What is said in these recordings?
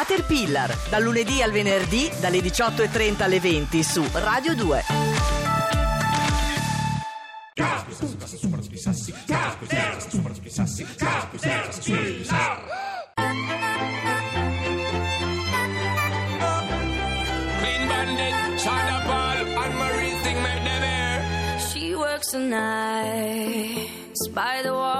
Caterpillar, dal lunedì al venerdì dalle 18.30 alle 20 su Radio 2. Clean Bandit, Shonda Paul, and Marie Sting make them air. She works the nights by the water.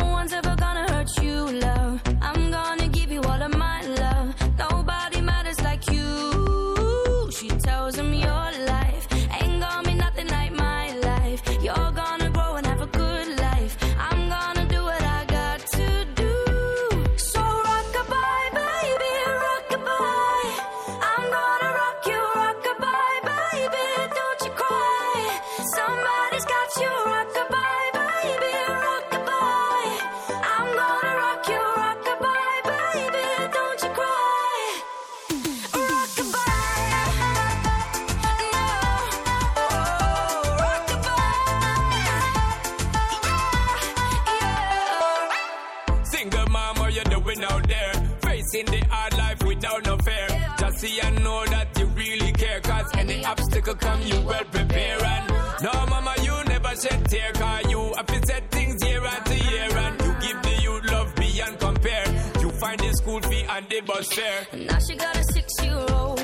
Facing the hard life without no fear. Just see and know that you really care. Cause any obstacle come, you well prepare. And no, mama, you never shed tear. Cause you have set things year after year. And you give the youth love beyond compare. You find the school fee and the bus fare. Now she got a six-year-old, trying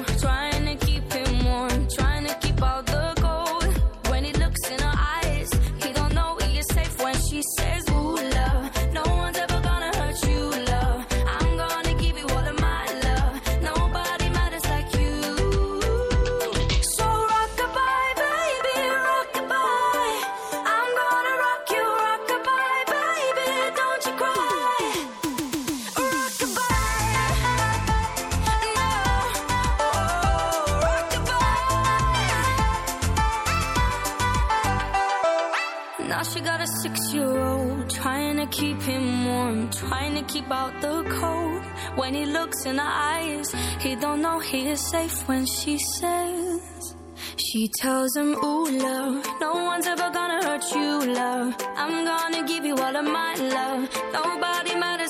When he looks in her eyes, he don't know he is safe when she says, She tells him, Ooh, love, no one's ever gonna hurt you, love. I'm gonna give you all of my love. Nobody matters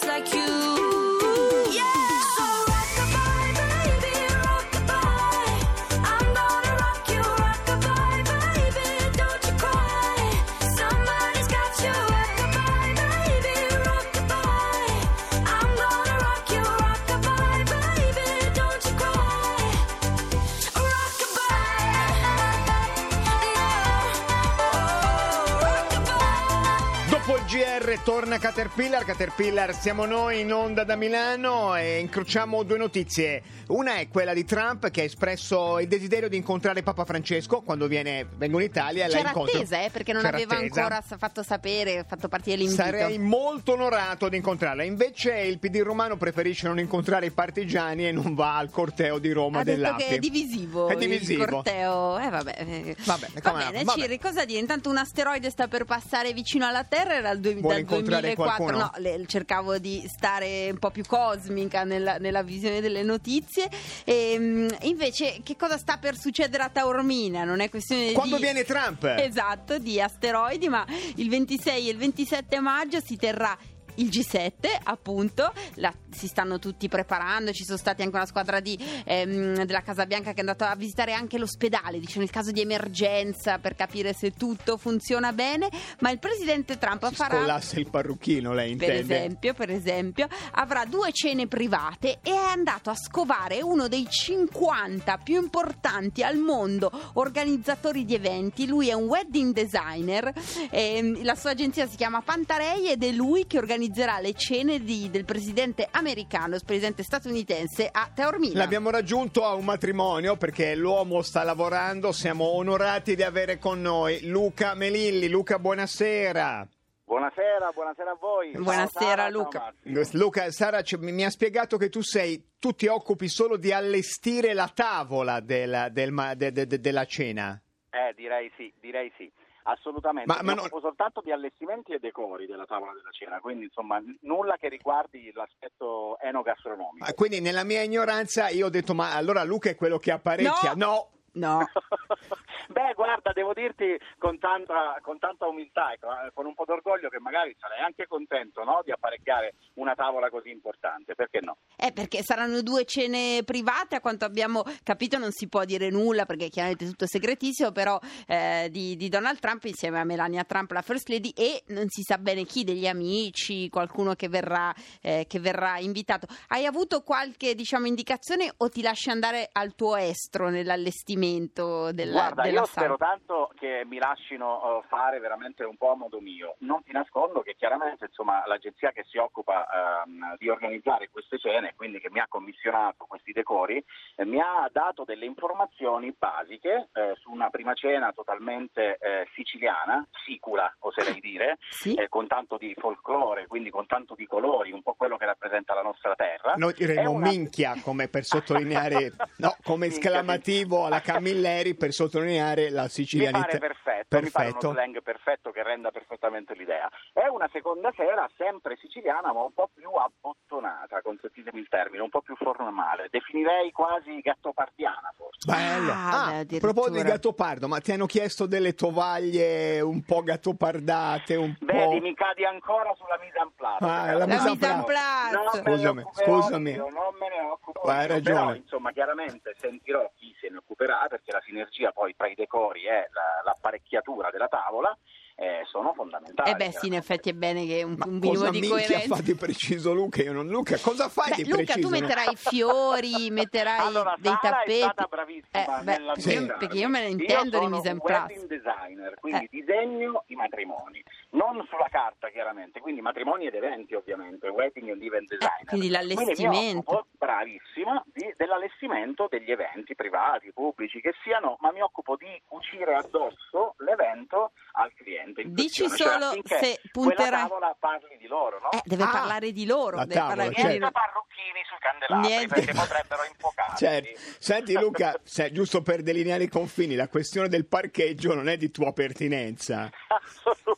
GR torna Caterpillar, Caterpillar siamo noi in onda da Milano e incrociamo due notizie. Una è quella di Trump che ha espresso il desiderio di incontrare Papa Francesco quando viene, vengo in Italia e la C'era incontro. attesa, eh, perché non C'era aveva attesa. ancora fatto sapere, fatto partire l'invito. Sarei molto onorato di incontrarla. Invece il PD romano preferisce non incontrare i partigiani e non va al corteo di Roma ha detto dell'API. che è divisivo, È divisivo. il corteo. Eh, vabbè. Vabbè, Va bene. Ciri, cosa dire? Intanto un asteroide sta per passare vicino alla Terra, era il Vuole incontrare 2004. qualcuno? No, le- cercavo di stare un po' più cosmica nella, nella visione delle notizie. E, invece, che cosa sta per succedere a Taormina? Non è questione Quando di... viene Trump? Esatto, di asteroidi, ma il 26 e il 27 maggio si terrà il G7 appunto La- si stanno tutti preparando ci sono stati anche una squadra di, ehm, della Casa Bianca che è andata a visitare anche l'ospedale dice nel caso di emergenza per capire se tutto funziona bene ma il presidente Trump Si farà scollasse il parrucchino, lei per intende? esempio, per esempio, avrà due cene private e è andato a scovare uno dei 50 più importanti al mondo organizzatori di eventi. Lui è un wedding designer, ehm, la sua agenzia si chiama Pantarei ed è lui che organizzerà le cene di- del presidente americano, il presidente statunitense a Taormina. L'abbiamo raggiunto a un matrimonio perché l'uomo sta lavorando, siamo onorati di avere con noi Luca Melilli. Luca, buonasera. Buonasera, buonasera a voi. Buonasera, Sara, Luca. Luca, Sara mi ha spiegato che tu sei, tu ti occupi solo di allestire la tavola della, del de- de- de- della cena. Eh, direi sì, direi sì. Assolutamente, Ma- ma, non- occupo soltanto di allestimenti e decori della tavola della cena, quindi insomma n- nulla che riguardi l'aspetto enogastronomico. Ah, Quindi nella mia ignoranza io ho detto ma allora Luca è quello che apparecchia. No, No. Beh, guarda, devo dirti con tanta, con tanta umiltà e con, con un po' d'orgoglio che magari sarei anche contento no, di apparecchiare una tavola così importante, perché no? Eh, perché saranno due cene private, a quanto abbiamo capito non si può dire nulla perché chiaramente è tutto segretissimo, però eh, di, di Donald Trump insieme a Melania Trump, la First Lady, e non si sa bene chi, degli amici, qualcuno che verrà, eh, che verrà invitato. Hai avuto qualche diciamo, indicazione o ti lasci andare al tuo estro nell'allestimento della, Guarda, della io spero tanto che mi lasciano eh, fare veramente un po' a modo mio. Non ti nascondo che chiaramente insomma, l'agenzia che si occupa ehm, di organizzare queste cene, quindi che mi ha commissionato questi decori, eh, mi ha dato delle informazioni basiche eh, su una prima cena totalmente eh, siciliana, sicula oserei dire, Sì? eh, con tanto di folklore, quindi con tanto di colori, un po' quello che rappresenta la nostra terra. noi diremmo una- minchia come per sottolineare, no, come esclamativo alla Camilleri per sottolineare la Mi sicilianità. pare perfetto, mi pare uno Perfetto. slang perfetto che renda perfettamente l'idea. È una seconda sera sempre siciliana ma un po' più abbottonata, consentitemi il termine, un po' più formale. Definirei quasi gattopardiana forse. Bello. Ah, Ah, beh, a proposito di gattopardo, ma ti hanno chiesto delle tovaglie un po' gattopardate, un Vedi, po'... mi cadi ancora sulla mise en place. Ah, Però- la mise en place. place. Non me ne Scusami, scusami. io, non me ne occupo Hai io, ragione. Però, insomma, chiaramente sentirò chi se ne occuperà perché la sinergia poi tra i decori e la- l'apparecchiatura della tavola eh, sono fondamentali. Eh beh sì, in effetti è bene che un, Ma un minimo cosa di coerenza. fa di preciso Luca? Io non... Luca, cosa fai Beh, di Luca, preciso? tu metterai fiori, metterai Allora, dei Sara tappeti. è stata bravissima Eh, beh, nella perché, io, perché io me ne intendo Io di sono mise en un place. wedding designer, quindi Eh. disegno i matrimoni, non sulla carta chiaramente, quindi matrimoni ed eventi ovviamente, wedding and event designer. Eh, quindi l'allestimento. Quindi mi occupo, bravissima, di- dell'allestimento degli eventi privati, pubblici, che siano, ma mi occupo di cucire addosso l'evento al cliente. Dici cioè solo affinché se quella punterai- tavola parli di loro, no? Eh, deve Ah, parlare di loro. la deve tavola, parlare di certo. loro. Niente parrucchini sui candelabri, Niente. perché potrebbero infocarsi. Certo. Senti Luca, se- giusto per delineare i confini, la questione del parcheggio non è di tua pertinenza. Assolutamente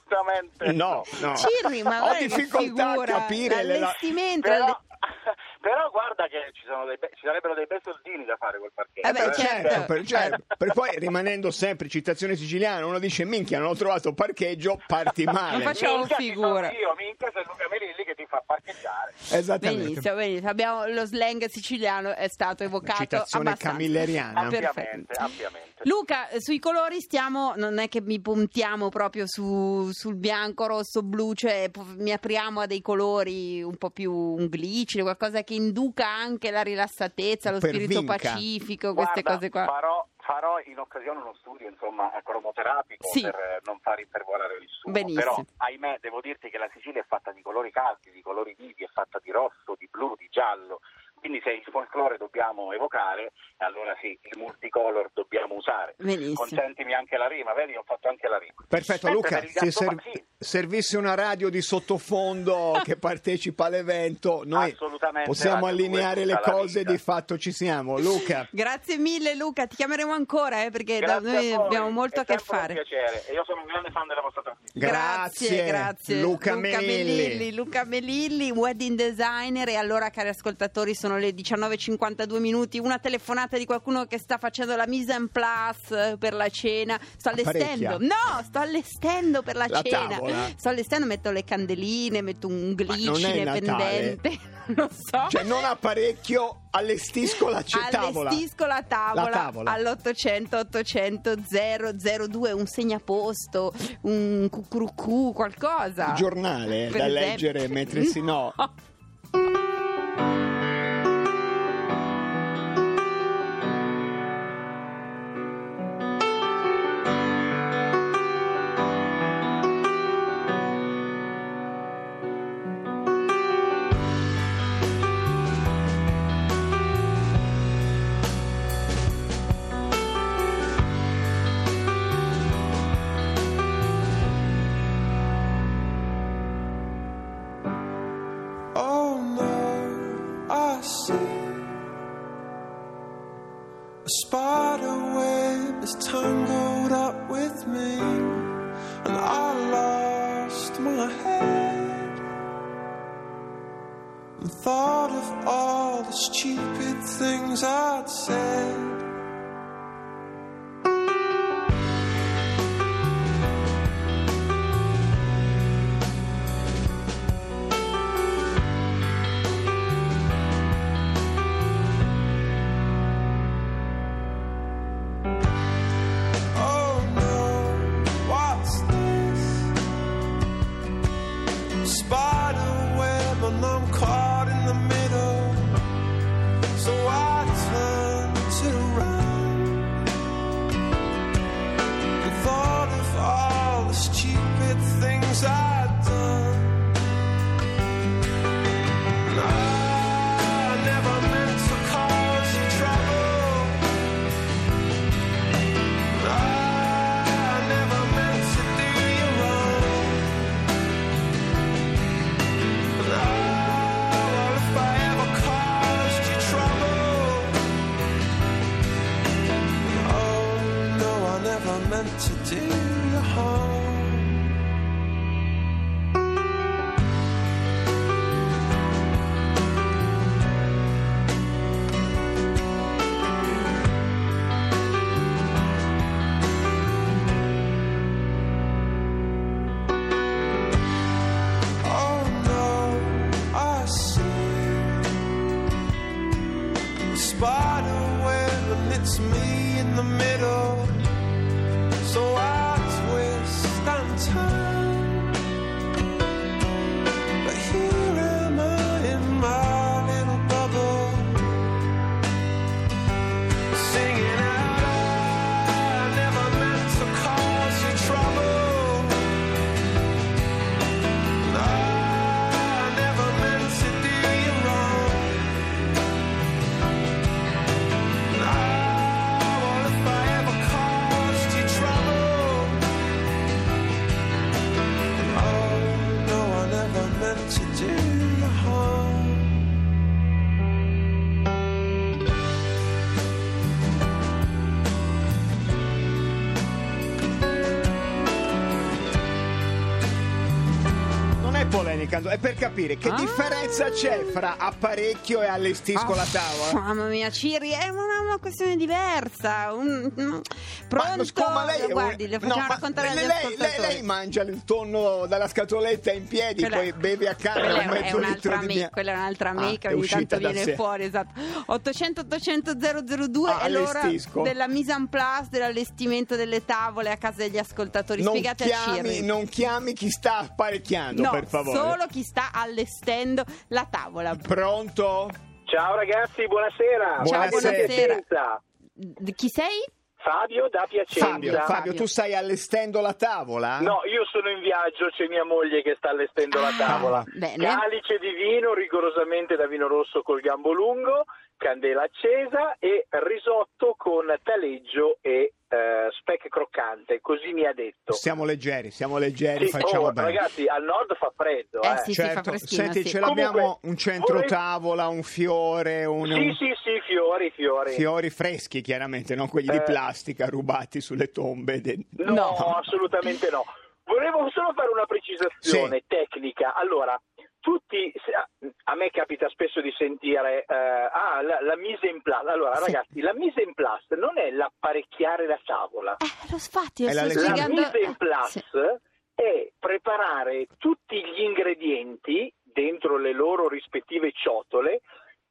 No, no. Cirri, ma Ho difficoltà a figura. capire le- l'allestimento. Però, però guarda che ci, sono dei be- ci sarebbero dei bei soldini da fare col parcheggio. Eh beh, eh. certo. per, certo. Per poi rimanendo sempre citazione siciliana, uno dice minchia, non ho trovato parcheggio, parti male. Non faccio- Facciamo Minchia, figura. sono Io, minchia, sei Luca Merilli che ti fa parcheggiare. Esattamente. Benissimo, benissimo. Abbiamo, lo slang siciliano è stato evocato Citazione abbastanza. camilleriana. Ampiamente, ampiamente. Luca, eh, sui colori stiamo, non è che mi puntiamo proprio su- sul bianco, rosso, blu, cioè mi apriamo a dei colori un po' più un glicine, qualcosa che induca anche la rilassatezza, lo Per spirito vinca. pacifico, queste Guarda, cose qua. Farò, farò in occasione uno studio insomma cromoterapico Sì. per eh, non far intervolare nessuno. Benissimo. Però, ahimè, devo dirti che la Sicilia è fatta di colori caldi, di colori vivi, è fatta di rosso, di blu, di giallo. Quindi se il folklore dobbiamo evocare, allora sì, il multicolor dobbiamo usare. Benissimo. Consentimi anche la rima, vedi? Ho fatto anche la rima. Perfetto, Mentre Luca, per se gatto- ser- sì, servisse una radio di sottofondo che partecipa all'evento, noi possiamo allineare le cose, di fatto ci siamo. Luca, Grazie mille Luca, ti chiameremo ancora eh, perché da- noi abbiamo molto a che sempre un fare. piacere e io sono un grande fan della vostra trasmissione. Grazie, grazie. Luca Melilli. Luca Melilli, wedding designer. E allora, cari ascoltatori, sono le 19.52 minuti. Una telefonata di qualcuno che sta facendo la mise en place per la cena. Sto allestendo. No, sto allestendo per la, La cena. tavola. Sto allestendo, metto le candeline, metto un glicine pendente. non so. cioè non apparecchio, allestisco la c- tavola. Allestisco la tavola, La tavola. all'800 800 002 un segnaposto, un cucurucù, qualcosa. Il giornale Per da esempio. leggere mentre si no. A spider polemica, è per capire che Ah. differenza c'è fra apparecchio e allestisco la tavola. Mamma mia, Ciri, è una, una questione diversa. Un, pronto? Ma siccome lei Guardi, le facciamo no, ma raccontare lei, lei, ascoltatori. lei mangia il tonno dalla scatoletta in piedi, Quella- poi beve a canna un mezzo litro un'altra di amica, mia- quella è un'altra Ah, amica, è ogni tanto viene sé. fuori, esatto. 800 800 002 Ah, è l'ora allestisco. della mise en place, dell'allestimento delle tavole a casa degli ascoltatori. Non Spiegate a chiami, Ciri. non chiami chi sta apparecchiando, No, per favore. solo chi sta allestendo la tavola. Pronto? Ciao ragazzi, buonasera. Ciao, Fabio da buonasera. Chi sei? Fabio da Piacenza. Fabio, Fabio, Fabio. tu stai allestendo la tavola? No, io sono in viaggio, c'è mia moglie che sta allestendo la Ah, tavola. bene. Calice di vino, rigorosamente da vino rosso col gambo lungo, candela accesa e risotto con taleggio e eh, speck croccante, così mi ha detto. Siamo leggeri, siamo leggeri, Sì, facciamo oh, bene. ragazzi, al nord fa freddo, Eh, eh. sì, sì, fa certo, freschino, senti, sì. ce l'abbiamo Comunque, un centro vorrei- tavola, un fiore, un, Sì, sì, sì, fiori, fiori. fiori freschi, chiaramente, non quelli di Eh. plastica rubati sulle tombe. de- No, No. assolutamente no. Volevo solo fare una precisazione tecnica. Allora, tutti, capita spesso di sentire, eh, ah, la, la mise in place. Allora, Sì. ragazzi, la mise in place non è l'apparecchiare la tavola. Eh, lo sfatti, È la sto. La spiegando. mise in place Sì. è preparare tutti gli ingredienti dentro le loro rispettive ciotole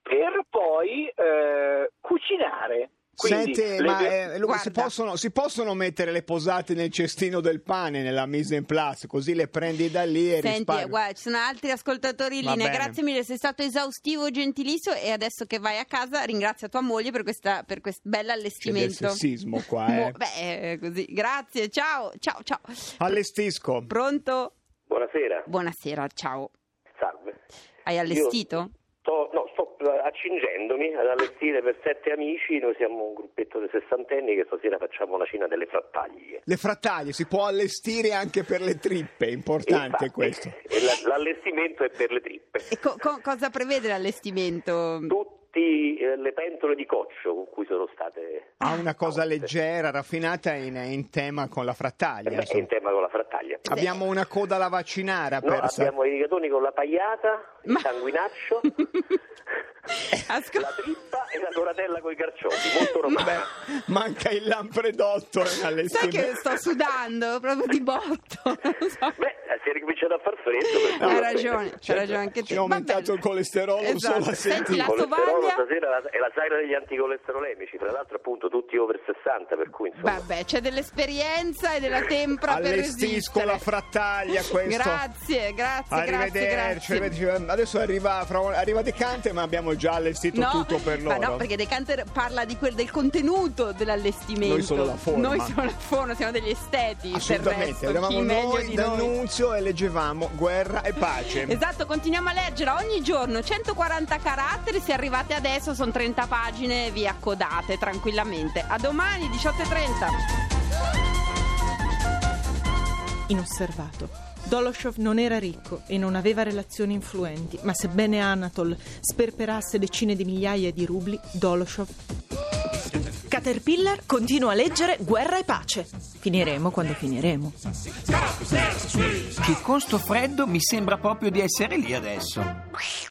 per poi eh, cucinare. Quindi, Senti, ma eh, Luca, si, possono, si possono mettere le posate nel cestino del pane nella mise in place, così le prendi da lì e Senti, risparmi. guarda, ci sono altri ascoltatori in linea. bene. Grazie mille, sei stato esaustivo, gentilissimo. E adesso che vai a casa, ringrazia tua moglie per, questa, per questo bel C'è del allestimento. sessismo qua, eh. beh, eh, così. Grazie, ciao, ciao, ciao. Allestisco. Pronto? Buonasera, Buonasera, ciao. salve. Hai allestito? Sto, no, sto accingendomi ad allestire per sette amici, noi siamo un gruppetto di sessantenni che stasera facciamo la cena delle frattaglie. Le frattaglie si può allestire anche per le trippe, è importante Infatti, questo. e la- l'allestimento è per le trippe. E co- co- cosa prevede l'allestimento? Tutte le pentole di coccio con cui sono state... Ha una cosa leggera, raffinata in, in tema con la frattaglia. Eh beh, in tema con la frattaglia. Abbiamo una coda alla vaccinara No, persa. abbiamo i rigatoni con la pagliata, il Ma- sanguinaccio, Ascol- la trippa e la doratella con i carciofi, molto romana. Beh, manca il lampredotto Sai all'estimento. che sto sudando proprio di botto. So. Beh, si è ricominciato a far freddo. per cui Hai ragione, c'hai ragione anche te. Ci ho aumentato il colesterolo Esatto. solo a Senti, la tovaglia? stasera è la sagra degli anticolesterolemici, tra l'altro appunto tutti over 60, per cui insomma... Vabbè, c'è dell'esperienza e della tempra per Allestisco la resistere. frattaglia questo. Grazie, grazie, grazie, Arrivederci, grazie. arrivederci. Adesso arriva, arriva Decante, ma abbiamo già allestito No, tutto per ma loro. no, perché Decanter parla di quel, del contenuto dell'allestimento. Noi solo la forma. Noi solo la forma, siamo degli esteti. Assolutamente, eravamo noi d'annunzio e leggevamo guerra e pace. Esatto, continuiamo a leggerla ogni giorno, 140 caratteri, se arrivate adesso sono 30 pagine, vi accodate tranquillamente. A domani 18.30. Inosservato. Doloshov non era ricco e non aveva relazioni influenti, ma sebbene Anatol sperperasse decine di migliaia di rubli, Doloshov Caterpillar continua a leggere Guerra e pace. Finiremo quando finiremo. Che con sto freddo mi sembra proprio di essere lì adesso.